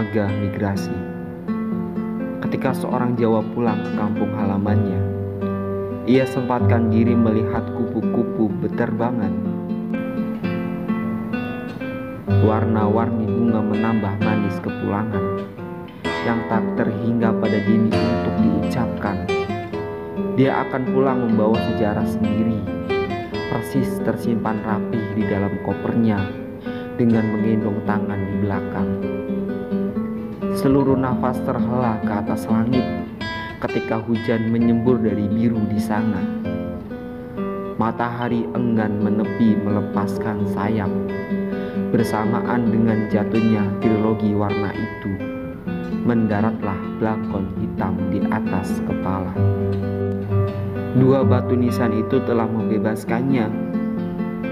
warga migrasi. Ketika seorang Jawa pulang ke kampung halamannya, ia sempatkan diri melihat kupu-kupu beterbangan. Warna-warni bunga menambah manis kepulangan yang tak terhingga pada dini untuk diucapkan. Dia akan pulang membawa sejarah sendiri, persis tersimpan rapih di dalam kopernya dengan menggendong tangan di belakang. Seluruh nafas terhela ke atas langit ketika hujan menyembur dari biru di sana. Matahari enggan menepi melepaskan sayap bersamaan dengan jatuhnya trilogi warna itu. Mendaratlah belangkon hitam di atas kepala. Dua batu nisan itu telah membebaskannya,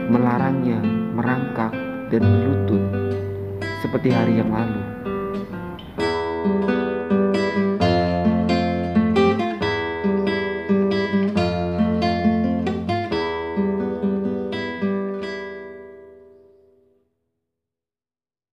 melarangnya merangkak dan berlutut seperti hari yang lalu.